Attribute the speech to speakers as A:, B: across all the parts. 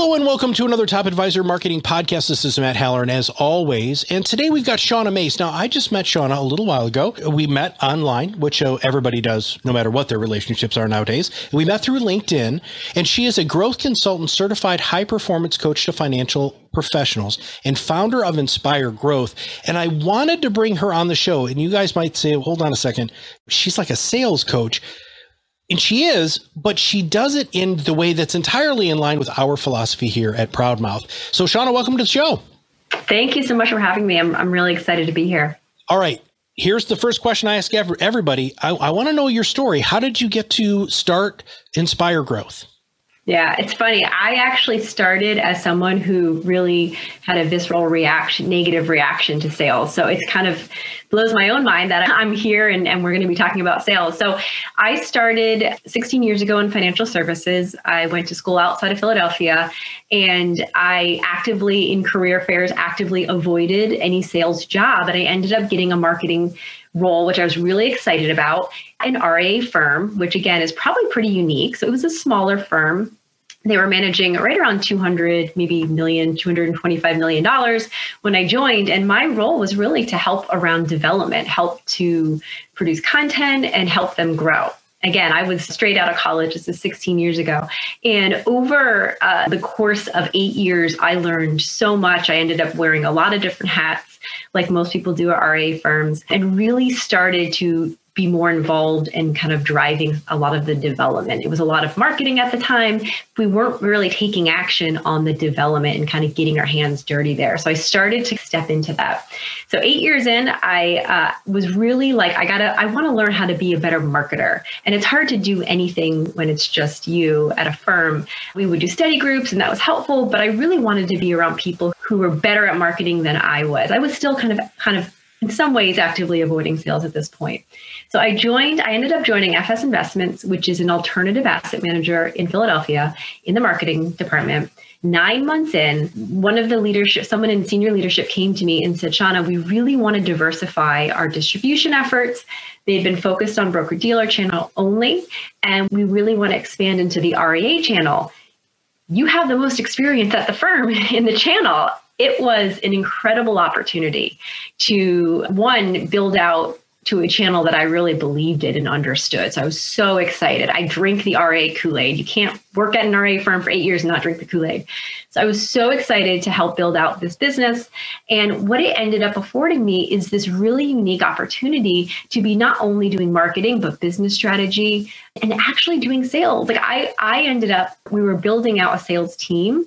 A: Hello and welcome to another Top Advisor Marketing Podcast. This is Matt Halloran as always. And today we've got Shauna Mace. Now, I just met Shauna a little while ago. We met online, which uh, everybody does no matter what their relationships are nowadays. We met through LinkedIn, and she is a growth consultant, certified high performance coach to financial professionals and founder of Inspire Growth. And I wanted to bring her on the show. And you guys might say, hold on a second. She's like a sales coach and she is, but she does it in the way that's entirely in line with our philosophy here at Proudmouth. So, Shauna, welcome to the show.
B: Thank you so much for having me. I'm, I'm really excited to be here.
A: All right. Here's the first question I ask everybody. I, I want to know your story. How did you get to start Inspire Growth?
B: Yeah, it's funny. I actually started as someone who really had a visceral reaction, negative reaction to sales. So it's kind of blows my own mind that I'm here and, and we're going to be talking about sales. So I started 16 years ago in financial services. I went to school outside of Philadelphia and I actively, in career fairs, actively avoided any sales job. And I ended up getting a marketing role, which I was really excited about, an RIA firm, which again is probably pretty unique. So it was a smaller firm. They were managing right around 200 maybe million 225 million dollars when i joined. And my role was really to help around development help to produce content and help them grow again i was straight out of college. This is 16 years ago. And over uh, the course of eight years i learned so much. I ended up wearing a lot of different hats like most people do at RIA firms and really started to be more involved in kind of driving a lot of the development. It was a lot of marketing at the time. We weren't really taking action on the development and kind of getting our hands dirty there. So I started to step into that. So eight years in, I uh, was really like, I gotta, I want to learn how to be a better marketer. And it's hard to do anything when it's just you at a firm. We would do study groups, and that was helpful. But I really wanted to be around people who were better at marketing than I was. I was still kind of, kind of in some ways actively avoiding sales at this point. So I joined, I ended up joining FS Investments, which is an alternative asset manager in Philadelphia in the marketing department. Nine months in, one of the leadership, someone in senior leadership came to me and said, Shauna, we really want to diversify our distribution efforts. They've been focused on broker dealer channel only, and we really want to expand into the RIA channel. You have the most experience at the firm in the channel it was an incredible opportunity to one build out to a channel that I really believed in and understood. So I was so excited. I drink the RIA Kool Aid. You can't work at an RIA firm for eight years and not drink the Kool Aid. So I was so excited to help build out this business. And what it ended up affording me is this really unique opportunity to be not only doing marketing, but business strategy and actually doing sales. Like I, I ended up, we were building out a sales team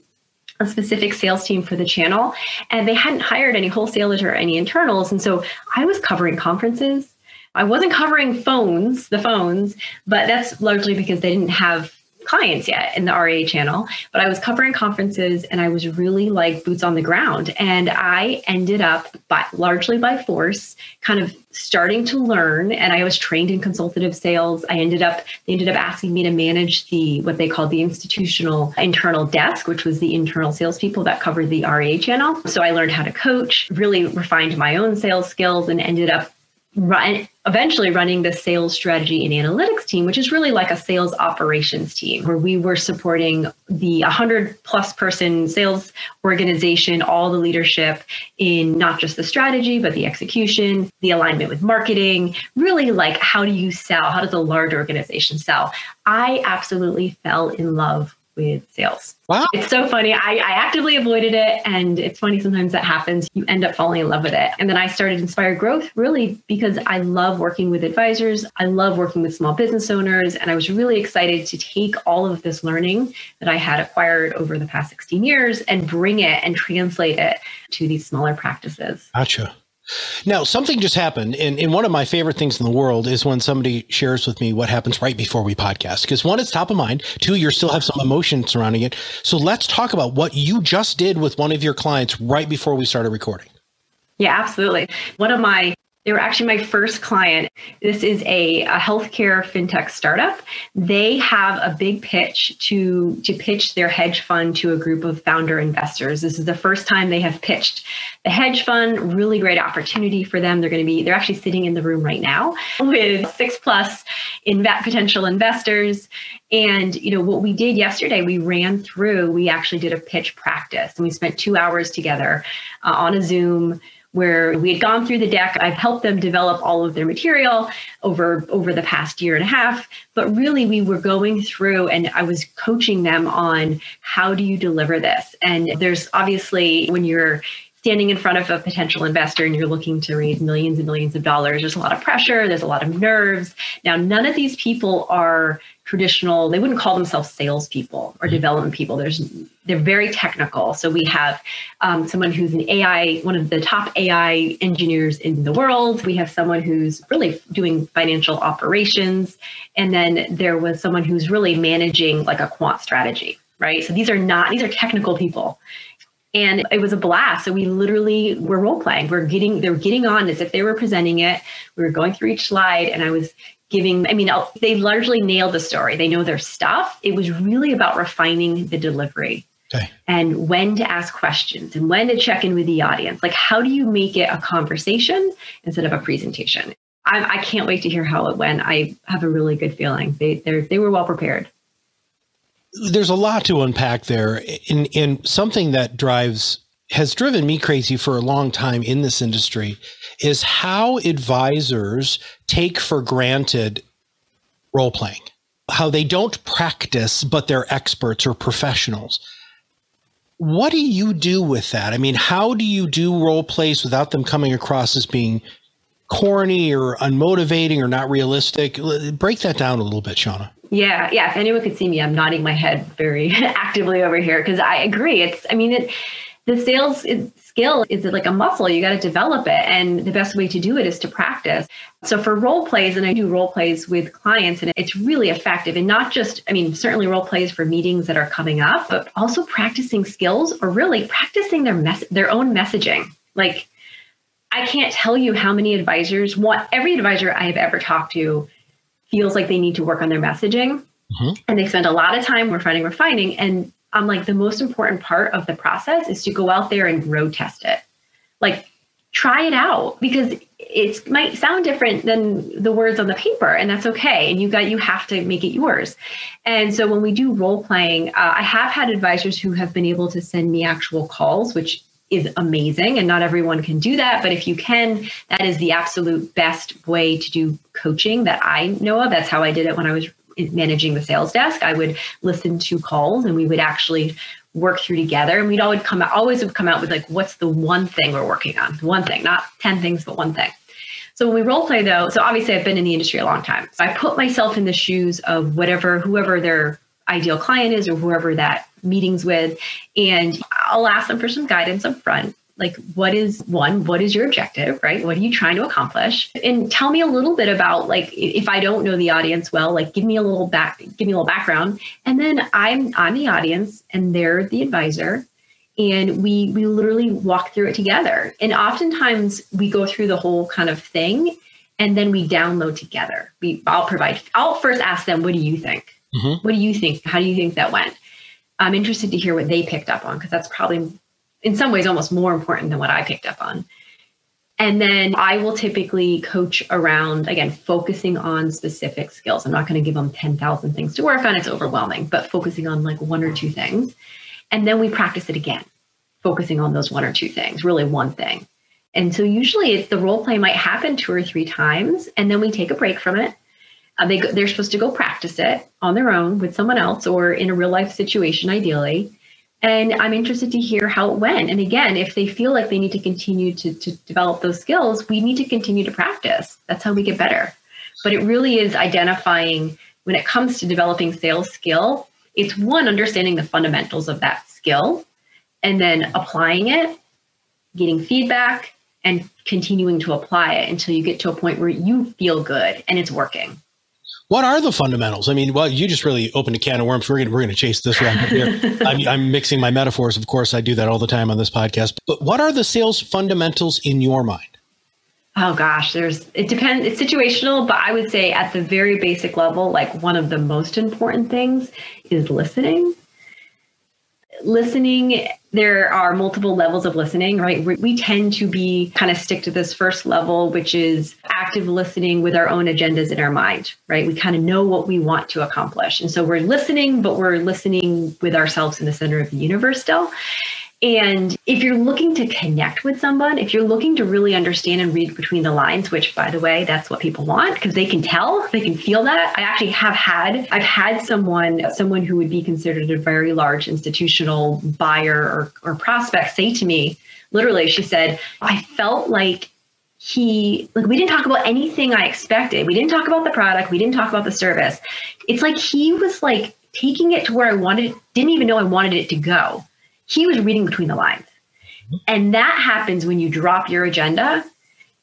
B: a specific sales team for the channel and they hadn't hired any wholesalers or any internals and so i was covering conferences. I wasn't covering phones the phones but that's largely because they didn't have clients yet in the RIA channel, but I was covering conferences and I was really like boots on the ground. And I ended up by largely by force, kind of starting to learn. And I was trained in consultative sales. I ended up, they ended up asking me to manage the what they called the institutional internal desk, which was the internal salespeople that covered the RA channel. So I learned how to coach, really refined my own sales skills, and ended up run, eventually running the sales strategy and analytics team, which is really like a sales operations team, where we were supporting the 100 plus person sales organization, all the leadership in not just the strategy, but the execution, the alignment with marketing, really like how do you sell? How does a large organization sell? I absolutely fell in love with sales.
A: Wow.
B: It's so funny. I, I actively avoided it. And it's funny sometimes that happens. You end up falling in love with it. And then I started Inspire Growth really because I love working with advisors. I love working with small business owners. And I was really excited to take all of this learning that I had acquired over the past 16 years and bring it and translate it to these smaller practices.
A: Gotcha. Now, something just happened. And, and one of my favorite things in the world is when somebody shares with me what happens right before we podcast. Because one, it's top of mind. Two, you still have some emotion surrounding it. So let's talk about what you just did with one of your clients right before we started recording.
B: Yeah, absolutely. One of my they were actually my first client. This is a, a healthcare fintech startup. They have a big pitch to, to pitch their hedge fund to a group of founder investors. This is the first time they have pitched the hedge fund. Really great opportunity for them. They're going to be, they're actually sitting in the room right now with six plus inv- potential investors. And you know what we did yesterday, we ran through. We actually did a pitch practice, and we spent two hours together uh, on a Zoom where we had gone through the deck. I've helped them develop all of their material over over the past year and a half. But really, we were going through, and I was coaching them on how do you deliver this. And there's obviously when you're standing in front of a potential investor and you're looking to raise millions and millions of dollars, there's a lot of pressure, there's a lot of nerves. Now, none of these people are traditional, they wouldn't call themselves salespeople or development people. There's they're very technical. So we have um, someone who's an AI, one of the top AI engineers in the world. We have someone who's really doing financial operations. And then there was someone who's really managing like a quant strategy, right? So these are not, these are technical people and it was a blast. So we literally were role playing. We're getting they're getting on as if they were presenting it. We were going through each slide, and I was giving. I mean, they largely nailed the story. They know their stuff. It was really about refining the delivery. Okay. And when to ask questions and when to check in with the audience. Like, how do you make it a conversation instead of a presentation? I, I can't wait to hear how it went. I have a really good feeling. They they were well prepared
A: there's a lot to unpack there. In something that drives has driven me crazy for a long time in this industry is how advisors take for granted role playing how they don't practice but they're experts or professionals. What do you do with that? I mean how do you do role plays without them coming across as being corny or unmotivating or not realistic? Break that down a little bit shauna
B: yeah, yeah. If anyone could see me, I'm nodding my head very actively over here because I agree. It's, I mean, it, the sales skill is like a muscle. You got to develop it, and the best way to do it is to practice. So for role plays, and I do role plays with clients, and it's really effective. And not just, I mean, certainly role plays for meetings that are coming up, but also practicing skills or really practicing their mess, their own messaging. Like, I can't tell you how many advisors want every advisor I have ever talked to feels like they need to work on their messaging. Mm-hmm. And they spend a lot of time refining, refining. And I'm like, the most important part of the process is to go out there and road test it. Like, try it out because it might sound different than the words on the paper and that's okay and you got you have to make it yours and so when we do role playing uh, i have had advisors who have been able to send me actual calls which is amazing and not everyone can do that but if you can that is the absolute best way to do coaching that i know of. That's how i did it when i was managing the sales desk. I would listen to calls and we would actually work through together and we'd always come out always would come out with like what's the one thing we're working on? One thing not 10 things but one thing. So when we role play though so obviously i've been in the industry a long time. So i put myself in the shoes of whatever whoever their ideal client is or whoever that meetings with. And I'll ask them for some guidance up front. Like, what is one, what is your objective, right? What are you trying to accomplish? And tell me a little bit about, like, if I don't know the audience well, like, give me a little back, give me a little background. And then I'm, I'm the audience and they're the advisor and we we literally walk through it together and oftentimes we go through the whole kind of thing and then we download together we i'll provide i'll first ask them what do you think mm-hmm. what do you think how do you think that went I'm interested to hear what they picked up on because that's probably in some ways almost more important than what I picked up on. And then I will typically coach around, again, focusing on specific skills. I'm not going to give them 10,000 things to work on, it's overwhelming, but focusing on like one or two things. And then we practice it again, focusing on those one or two things, really one thing. And so usually it's the role play might happen two or three times, and then we take a break from it uh, they they're supposed to go practice it on their own with someone else or in a real life situation, ideally. And I'm interested to hear how it went. And again, if they feel like they need to continue to, to develop those skills, we need to continue to practice. That's how we get better. But it really is identifying when it comes to developing sales skill, it's one, understanding the fundamentals of that skill and then applying it, getting feedback, and continuing to apply it until you get to a point where you feel good and it's working.
A: What are the fundamentals? I mean, well, you just really opened a can of worms. We're going we're going to chase this rabbit here. I'm, I'm mixing my metaphors. Of course, I do that all the time on this podcast. But what are the sales fundamentals in your mind?
B: Oh gosh, there's it depends. It's situational, but I would say at the very basic level, like one of the most important things is listening. Listening, there are multiple levels of listening, right? We, tend to be kind of stick to this first level, which is active listening with our own agendas in our mind, right? We kind of know what we want to accomplish. And so we're listening, but we're listening with ourselves in the center of the universe still. And if you're looking to connect with someone, if you're looking to really understand and read between the lines, which by the way, that's what people want because they can tell, they can feel that. I actually have had, I've had someone, someone who would be considered a very large institutional buyer or, or prospect say to me, literally, she said, I felt like he like we didn't talk about anything I expected. We didn't talk about the product. We didn't talk about the service. It's like he was like taking it to where I wanted, didn't even know I wanted it to go he was reading between the lines. Mm-hmm. And that happens when you drop your agenda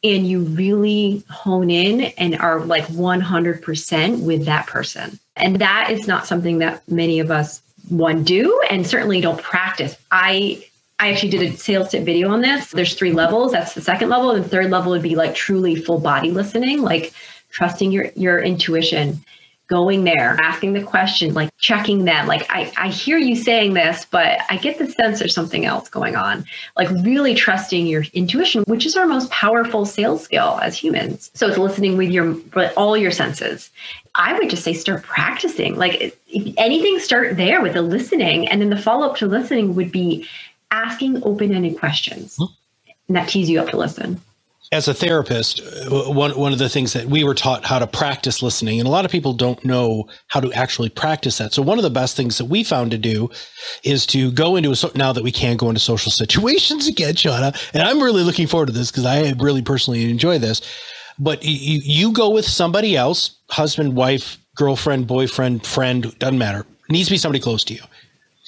B: and you really hone in and are like 100% with that person. And that is not something that many of us one do and certainly don't practice. I I actually did a sales tip video on this. There's three levels. That's the second level. And the third level would be like truly full body listening, like trusting your your intuition going there, asking the question, like checking them. Like, I, I hear you saying this, but I get the sense there's something else going on. Like, really trusting your intuition, which is our most powerful sales skill as humans. So it's listening with your with all your senses. I would just say start practicing. Like, if anything, start there with the listening. And then the follow up to listening would be asking open ended questions. Hmm. And that tees you up to listen
A: as a therapist, uh, one one of the things that we were taught how to practice listening, and a lot of people don't know how to actually practice that. So one of the best things that we found to do is to go into a now that we can go into social situations again, Shauna, and I'm really looking forward to this because I really personally enjoy this. But you you go with somebody else, husband, wife, girlfriend, boyfriend, friend, doesn't matter. Needs to be somebody close to you.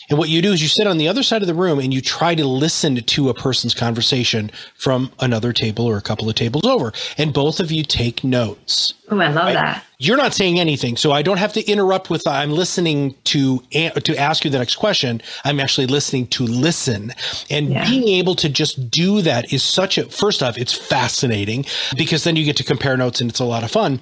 A: And what you do is you sit on the other side of the room and you try to listen to a person's conversation from another table or a couple of tables over. And both of you take notes.
B: Oh, I love that.
A: You're not saying anything, so I don't have to interrupt with I'm listening to to ask you the next question. I'm actually listening to listen. And yeah. being able to just do that is such a first off, it's fascinating because then you get to compare notes and it's a lot of fun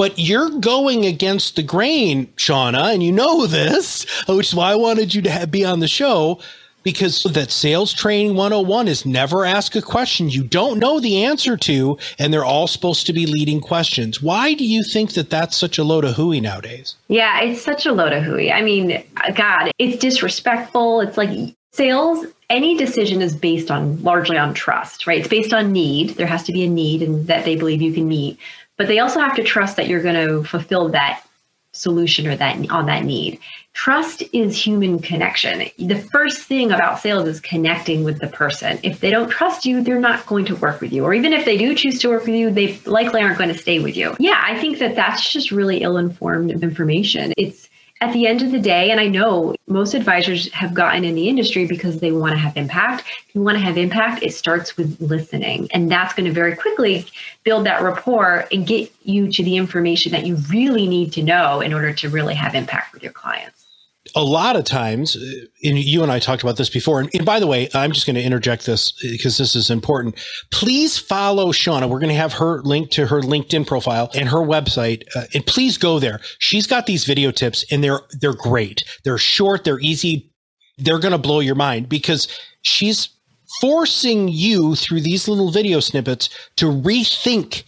A: but you're going against the grain, Shauna, and you know this, which is why I wanted you to have, be on the show because that sales training 101 is never ask a question you don't know the answer to, and they're all supposed to be leading questions. Why do you think that that's such a load of hooey nowadays?
B: Yeah, it's such a load of hooey. I mean, God, it's disrespectful. It's like sales any decision is based on largely on trust right it's based on need there has to be a need and that they believe you can meet but they also have to trust that you're going to fulfill that solution or that on that need. Trust is human connection. The first thing about sales is connecting with the person. If they don't trust you, they're not going to work with you. Or even if they do choose to work with you, they likely aren't going to stay with you. Yeah, I think that that's just really ill-informed information. It's at the end of the day, and I know most advisors have gotten in the industry because they want to have impact. If you want to have impact, it starts with listening. And that's going to very quickly build that rapport and get you to the information that you really need to know in order to really have impact with your clients
A: a lot of times, and you and I talked about this before. And, and by the way, I'm just going to interject this because this is important. Please follow Shauna. We're going to have her link to her LinkedIn profile and her website, uh, and please go there. She's got these video tips, and they're they're great. They're short. They're easy. They're going to blow your mind because she's forcing you through these little video snippets to rethink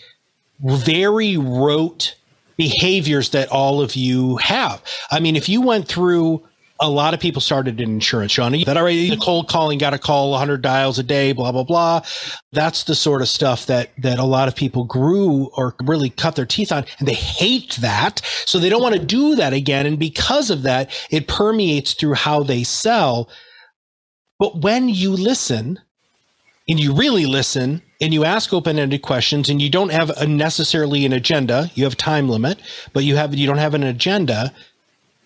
A: very rote behaviors that all of you have. I mean, if you went through a lot of people started in insurance, Shauna. That already the cold calling, got to call 100 dials a day, blah blah blah. That's the sort of stuff that that a lot of people grew or really cut their teeth on, and they hate that, so they don't want to do that again. And because of that, it permeates through how they sell. But when you listen, and you really listen, and you ask open-ended questions and you don't have a necessarily an agenda you have time limit but you have you don't have an agenda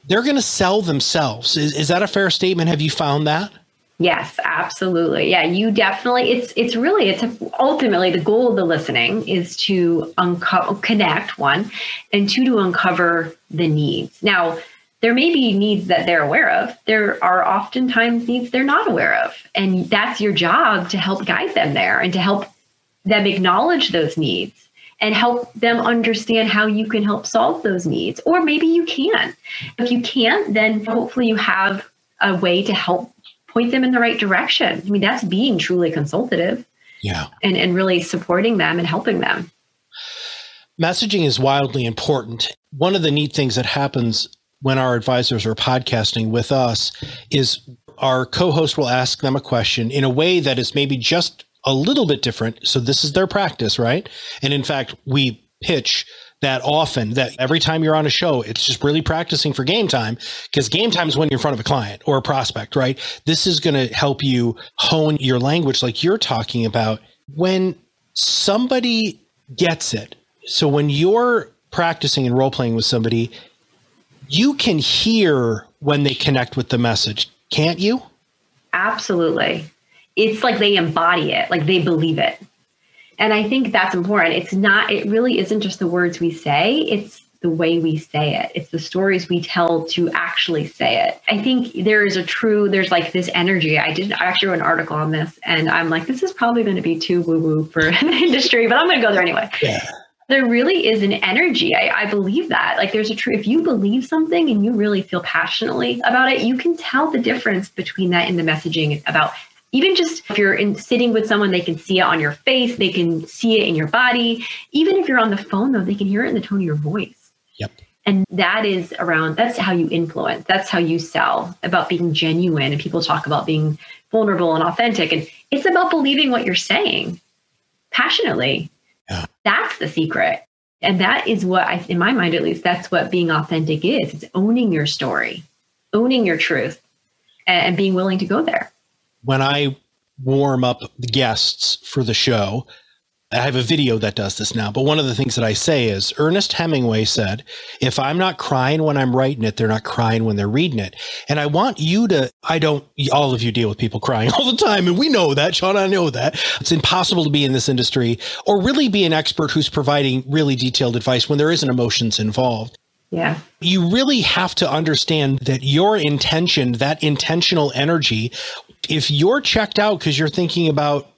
A: they're going to sell themselves is, is that a fair statement have you found that
B: Yes, absolutely. Yeah, you definitely it's it's really it's a, ultimately the goal of the listening is to uncover connect one and two to uncover the needs. Now, there may be needs that they're aware of. There are oftentimes needs they're not aware of. And that's your job to help guide them there and to help them acknowledge those needs and help them understand how you can help solve those needs. Or maybe you can. If you can't, then hopefully you have a way to help point them in the right direction. I mean, that's being truly consultative.
A: Yeah.
B: And, and really supporting them and helping them.
A: Messaging is wildly important. One of the neat things that happens when our advisors are podcasting with us is our co-host will ask them a question in a way that is maybe just a little bit different. So this is their practice, right? And in fact, we pitch that often that every time you're on a show, it's just really practicing for game time because game time is when you're in front of a client or a prospect, right? This is going to help you hone your language like you're talking about when somebody gets it. So when you're practicing and role playing with somebody, you can hear when they connect with the message, can't you?
B: Absolutely it's like they embody it, like they believe it. And I think that's important. It's not, it really isn't just the words we say, it's the way we say it. It's the stories we tell to actually say it. I think there is a true, there's like this energy. I did I actually wrote an article on this and I'm like, this is probably going to be too woo woo for the industry, but I'm going to go there anyway. Yeah. There really is an energy. I, I believe that. Like, there's a true, if you believe something and you really feel passionately about it, you can tell the difference between that and the messaging about even just if you're in, sitting with someone, they can see it on your face, they can see it in your body. Even if you're on the phone, though, they can hear it in the tone of your voice.
A: Yep.
B: And that is around, that's how you influence, that's how you sell about being genuine. And people talk about being vulnerable and authentic. And it's about believing what you're saying passionately. That's the secret. And that is what I, in my mind at least, that's what being authentic is. It's owning your story, owning your truth, and, and being willing to go there
A: when I warm up the guests for the show, I have a video that does this now, but one of the things that I say is Ernest Hemingway said, if I'm not crying when I'm writing it, they're not crying when they're reading it. And I want you to, I don't, all of you deal with people crying all the time. And we know that, Sean, I know that. It's impossible to be in this industry or really be an expert who's providing really detailed advice when there isn't emotions involved.
B: Yeah.
A: You really have to understand that your intention, that intentional energy if you're checked out because you're thinking about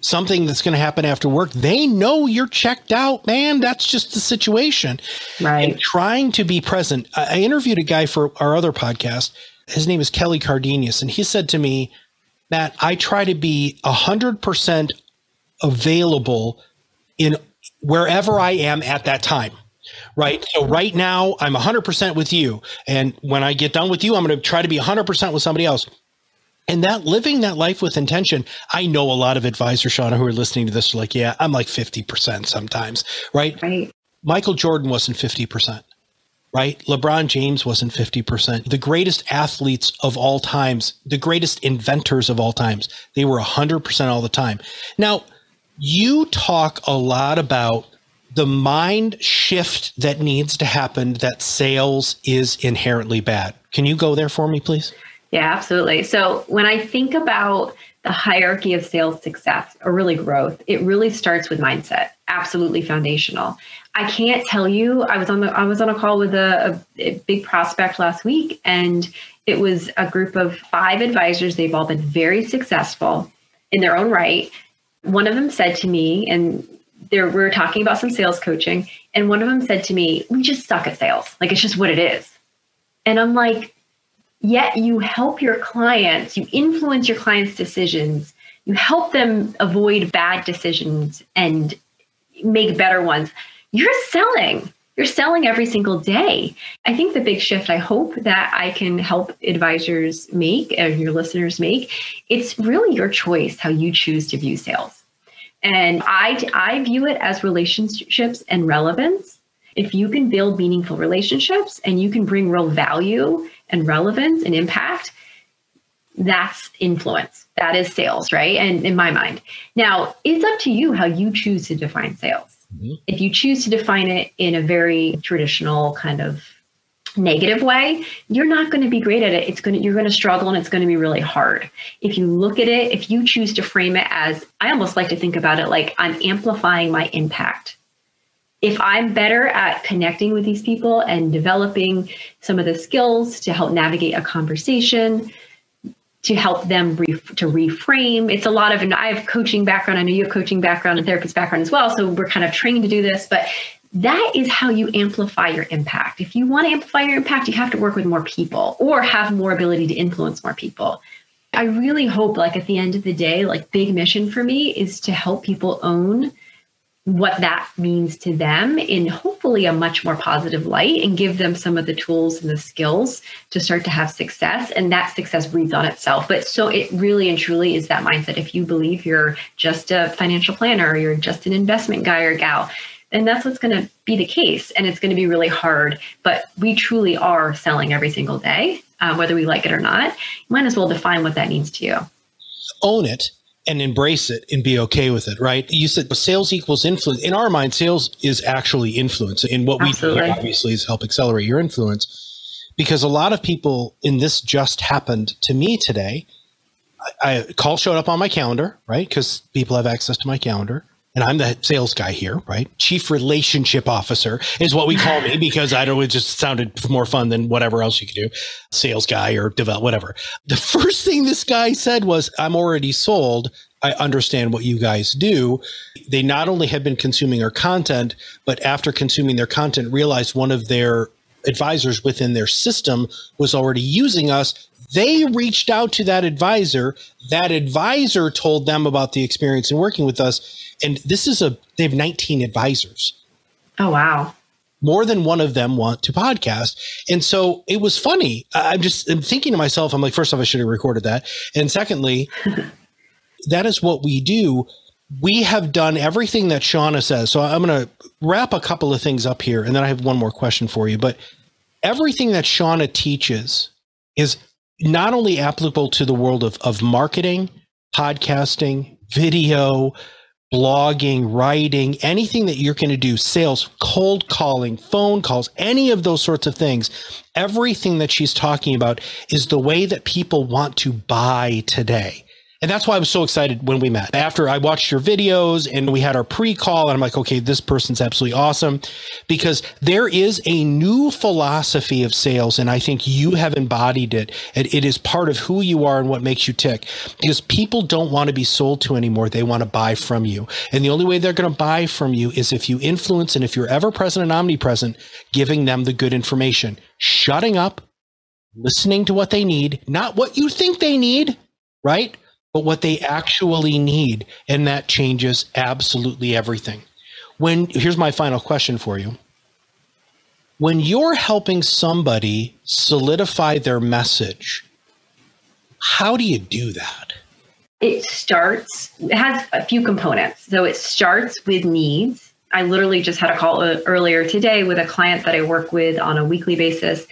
A: something that's going to happen after work, they know you're checked out, man. That's just the situation.
B: Right.
A: And trying to be present. I, interviewed a guy for our other podcast. His name is Kelly Cardenius, and he said to me, Matt, I try to be 100% available in wherever I am at that time right? So right now I'm 100% with you. And when I get done with you, I'm going to try to be 100% with somebody else. And that living that life with intention, I know a lot of advisors, Shauna, who are listening to this are like, yeah, I'm like 50% sometimes, right?
B: Right.
A: Michael Jordan wasn't 50%, right? LeBron James wasn't 50%. The greatest athletes of all times, the greatest inventors of all times, they were 100% all the time. Now, you talk a lot about the mind shift that needs to happen that sales is inherently bad. Can you go there for me, please?
B: Yeah, absolutely. So when I think about the hierarchy of sales success or really growth, it really starts with mindset. Absolutely foundational. I can't tell you. I was on the I was on a call with a, a, big prospect last week, and it was a group of five advisors. They've all been very successful in their own right. One of them said to me, and there we were talking about some sales coaching, and one of them said to me, "We just suck at sales. Like it's just what it is." And I'm like, yet you help your clients, you influence your clients' decisions, you help them avoid bad decisions and make better ones. You're selling. You're selling every single day. I think the big shift I hope that I can help advisors make and your listeners make, it's really your choice how you choose to view sales. And I, I view it as relationships and relevance. If you can build meaningful relationships and you can bring real value and relevance and impact, that's influence. That is sales, right? And in my mind. Now, it's up to you how you choose to define sales. Mm-hmm. If you choose to define it in a very traditional kind of negative way, you're not going to be great at it. It's going to, you're going to struggle and it's going to be really hard. If you look at it, if you choose to frame it as, I almost like to think about it like I'm amplifying my impact. If I'm better at connecting with these people and developing some of the skills to help navigate a conversation, to help them re- to reframe. It's a lot of, and I have coaching background. I know you have coaching background and therapist background as well. So we're kind of trained to do this, but that is how you amplify your impact. If you want to amplify your impact, you have to work with more people or have more ability to influence more people. I really hope, like at the end of the day, like big mission for me is to help people own what that means to them in hopefully a much more positive light and give them some of the tools and the skills to start to have success. And that success breeds on itself. But so it really and truly is that mindset. If you believe you're just a financial planner or you're just an investment guy or gal then that's what's going to be the case. And it's going to be really hard. But we truly are selling every single day uh, whether we like it or not. You might as well define what that means to you.
A: Own it and embrace it and be okay with it, right? You said sales equals influence. In our mind, sales is actually influence. And what Absolutely. we do obviously is help accelerate your influence. Because a lot of people, and this just happened to me today. I, I call showed up on my calendar, right? Because people have access to my calendar and I'm the sales guy here, right? Chief relationship officer is what we call me because I know it just sounded more fun than whatever else you could do. Sales guy or develop, whatever. The first thing this guy said was, I'm already sold. I understand what you guys do. They not only have been consuming our content, but after consuming their content, realized one of their advisors within their system was already using us. They reached out to that advisor. That advisor told them about the experience in working with us and this is a, they have 19 advisors.
B: Oh, wow.
A: More than one of them want to podcast. And so it was funny. I'm just I'm thinking to myself, I'm like, first off, I should have recorded that. And secondly, that is what we do. We have done everything that Shauna says. So I'm going to wrap a couple of things up here. And then I have one more question for you. But everything that Shauna teaches is not only applicable to the world of, of marketing, podcasting, video, blogging, writing, anything that you're going to do, sales, cold calling, phone calls, any of those sorts of things, everything that she's talking about is the way that people want to buy today. And that's why I was so excited when we met. After I watched your videos and we had our pre call, and I'm like, okay, this person's absolutely awesome because there is a new philosophy of sales. And I think you have embodied it. And it is part of who you are and what makes you tick because people don't want to be sold to anymore. They want to buy from you. And the only way they're going to buy from you is if you influence and if you're ever present and omnipresent, giving them the good information, shutting up, listening to what they need, not what you think they need, right? But what they actually need. And that changes absolutely everything. When here's my final question for you. When you're helping somebody solidify their message, how do you do that?
B: It starts, it has a few components. So it starts with needs. I literally just had a call uh, earlier today with a client that I work with on a weekly basis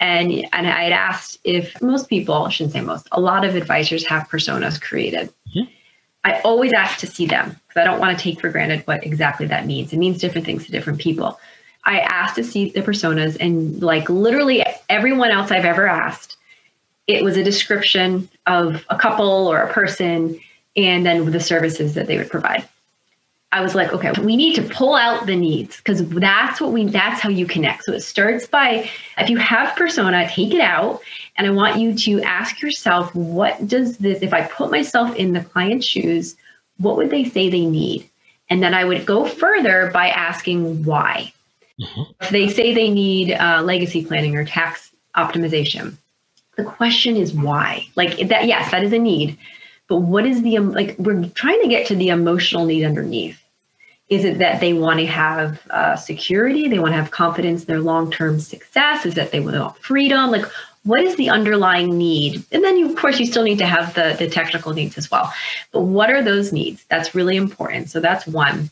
B: and and I had asked if most people, I shouldn't say most, a lot of advisors have personas created. Mm-hmm. I always ask to see them because I don't want to take for granted what exactly that means. It means different things to different people. I asked to see the personas, and like literally everyone else I've ever asked, it was a description of a couple or a person, and then the services that they would provide. I was like, okay, we need to pull out the needs because that's what we, that's how you connect. So it starts by, if you have persona, take it out. And I want you to ask yourself, what does this, if I put myself in the client's shoes, what would they say they need? And then I would go further by asking why. Mm-hmm. If they say they need uh, legacy planning or tax optimization, the question is why. Like that, yes, that is a need. But what is the, like, we're trying to get to the emotional need underneath is it that they want to have uh, security? They want to have confidence in their long term success? Is that they want freedom? Like, what is the underlying need? And then, you, of course, you still need to have the, the technical needs as well. But what are those needs? That's really important. So, that's one.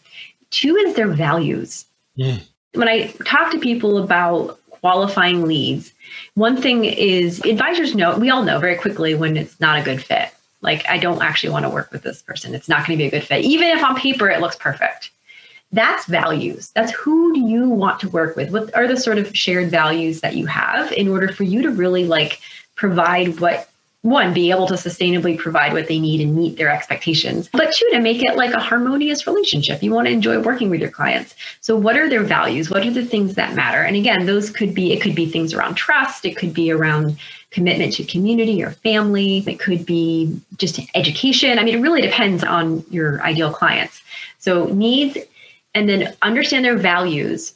B: Two is their values. Yeah. When I talk to people about qualifying leads, one thing is advisors know, we all know very quickly when it's not a good fit. Like, I don't actually want to work with this person. It's not going to be a good fit. Even if on paper it looks perfect that's values. That's who do you want to work with? What are the sort of shared values that you have in order for you to really like provide what one be able to sustainably provide what they need and meet their expectations. But two to make it like a harmonious relationship. You want to enjoy working with your clients. So what are their values? What are the things that matter? And again those could be it could be things around trust. It could be around commitment to community or family. It could be just education. I mean it really depends on your ideal clients. So needs and then understand their values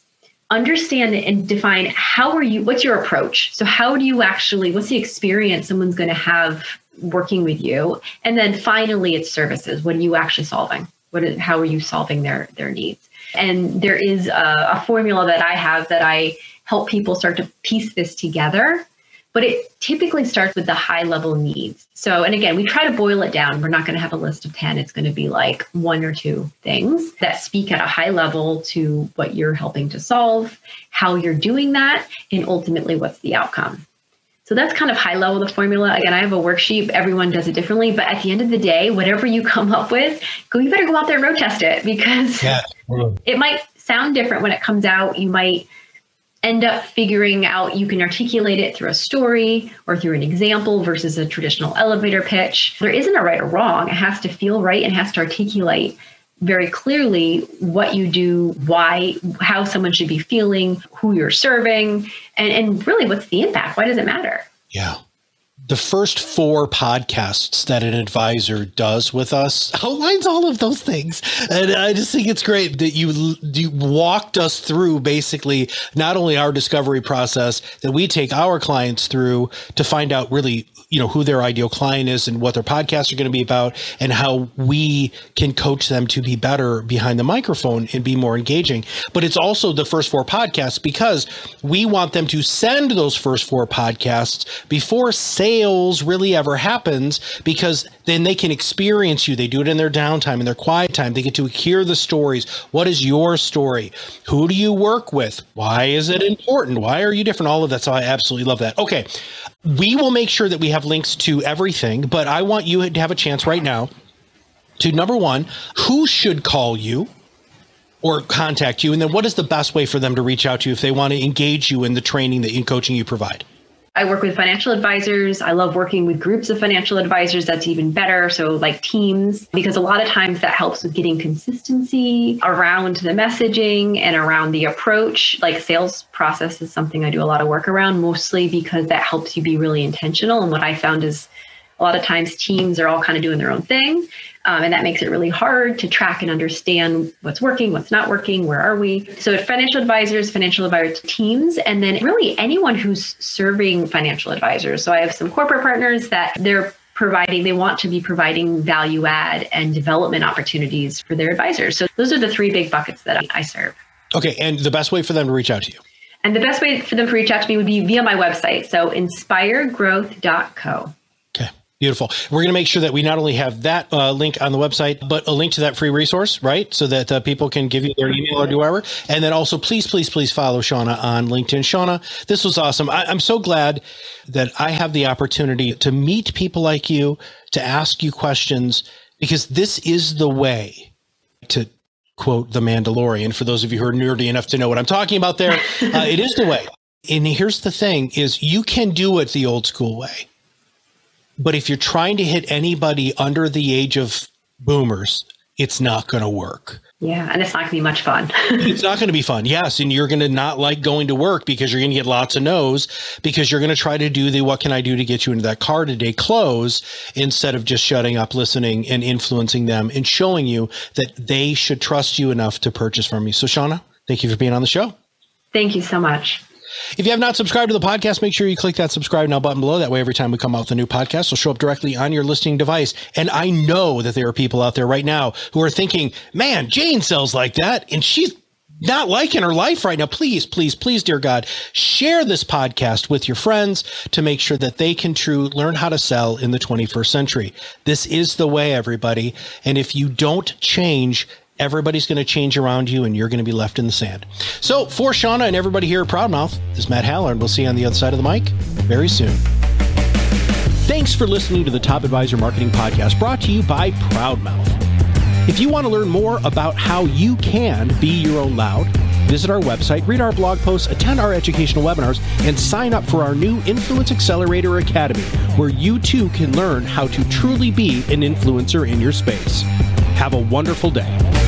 B: understand and define how are you what's your approach? So how do you actually what's the experience someone's going to have working with you? And then finally it's services. What are you actually solving? What is, how are you solving their their needs? And there is a, a formula that i have that i help people start to piece this together but it typically starts with the high level needs. So, and again, we try to boil it down. We're not going to have a list of 10. It's going to be like one or two things that speak at a high level to what you're helping to solve, how you're doing that, and ultimately what's the outcome. So that's kind of high level the formula. Again, I have a worksheet. Everyone does it differently, but at the end of the day, whatever you come up with, go. You better go out there and road test it because yeah. it might sound different when it comes out. You might end up figuring out you can articulate it through a story or through an example versus a traditional elevator pitch. There isn't a right or wrong. It has to feel right and has to articulate very clearly what you do, why, how someone should be feeling, who you're serving, and, and really what's the impact? Why does it matter?
A: Yeah the first four podcasts that an advisor does with us outlines all of those things. And i just think it's great that you you walked us through basically not only our discovery process that we take our clients through to find out really you know who their ideal client is and what their podcasts are going to be about and how we can coach them to be better behind the microphone and be more engaging. But it's also the first four podcasts because we want them to send those first four podcasts before sales really ever happens because then they can experience you. They do it in their downtime in their quiet time. They get to hear the stories. What is your story? Who do you work with? Why is it important? Why are you different? All of that. So i absolutely love that. Okay we will make sure that we have links to everything, but I want you to have a chance right now to number one, who should call you or contact you? And then what is the best way for them to reach out to you if they want to engage you in the training that in coaching you provide?
B: I work with financial advisors. I love working with groups of financial advisors. That's even better. So, like teams, because a lot of times that helps with getting consistency around the messaging and around the approach. Like, sales process is something I do a lot of work around, mostly because that helps you be really intentional. And what I found is a lot of times teams are all kind of doing their own thing. Um, and that makes it really hard to track and understand what's working, what's not working, where are we. So, financial advisors, financial advisor teams, and then really anyone who's serving financial advisors. So, I have some corporate partners that they're providing, they want to be providing value add and development opportunities for their advisors. So, those are the three big buckets that I serve.
A: Okay. And the best way for them to reach out to you?
B: And the best way for them to reach out to me would be via my website. So, inspiregrowth.co.
A: Beautiful. We're going to make sure that we not only have that uh, link on the website, but a link to that free resource, right? So that uh, people can give you their email or do whatever. And then also, please, please, please follow Shauna on LinkedIn. Shauna, this was awesome. I, I'm so glad that I have the opportunity to meet people like you, to ask you questions, because this is the way to quote The Mandalorian. For those of you who are nerdy enough to know what I'm talking about there, uh, it is the way. And here's the thing is you can do it the old school way but if you're trying to hit anybody under the age of boomers, it's not going to work.
B: Yeah, and it's not going to be much fun.
A: it's not going to be fun. Yes, and you're going to not like going to work because you're going to get lots of no's because you're going to try to do the what can I do to get you into that car today close instead of just shutting up, listening and influencing them and showing you that they should trust you enough to purchase from you. So Shauna, thank you for being on the show.
B: Thank you so much.
A: If you have not subscribed to the podcast, make sure you click that subscribe now button below. That way, every time we come out with a new podcast, it'll show up directly on your listening device. And I know that there are people out there right now who are thinking, man, Jane sells like that. And she's not liking her life right now. Please, please, please, dear God, share this podcast with your friends to make sure that they can true learn how to sell in the 21st century. This is the way, everybody. And if you don't change, Everybody's going to change around you and you're going to be left in the sand. So, for Shauna and everybody here at Proudmouth, this is Matt Halloran, and we'll see you on the other side of the mic very soon. Thanks for listening to the Top Advisor Marketing Podcast brought to you by Proudmouth. If you want to learn more about how you can be your own loud, visit our website, read our blog posts, attend our educational webinars, and sign up for our new Influence Accelerator Academy, where you too can learn how to truly be an influencer in your space. Have a wonderful day.